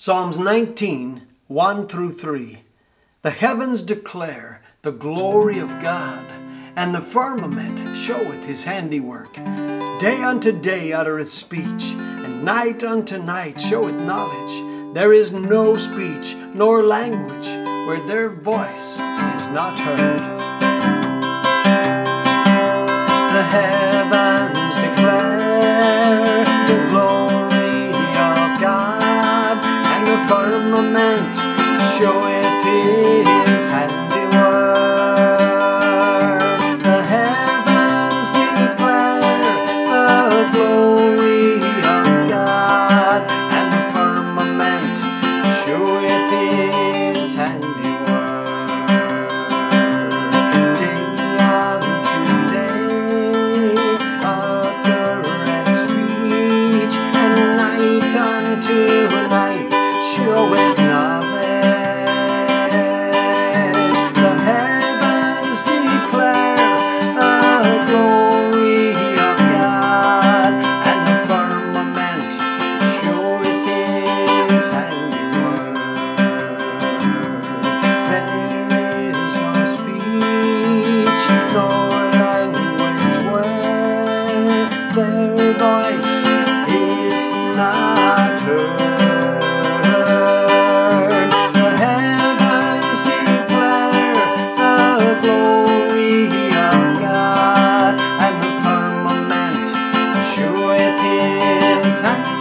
Psalms 19, 1 through 3. The heavens declare the glory of God, and the firmament showeth his handiwork. Day unto day uttereth speech, and night unto night showeth knowledge. There is no speech nor language where their voice is not heard. Firmament showeth his handiwork. The heavens declare the glory of God, and the firmament showeth his handiwork. Day unto day uttereth speech, and night unto night showeth knowledge. The heavens declare the glory of God, and the firmament showeth his handiwork. There is no speech nor language where their voice God, and the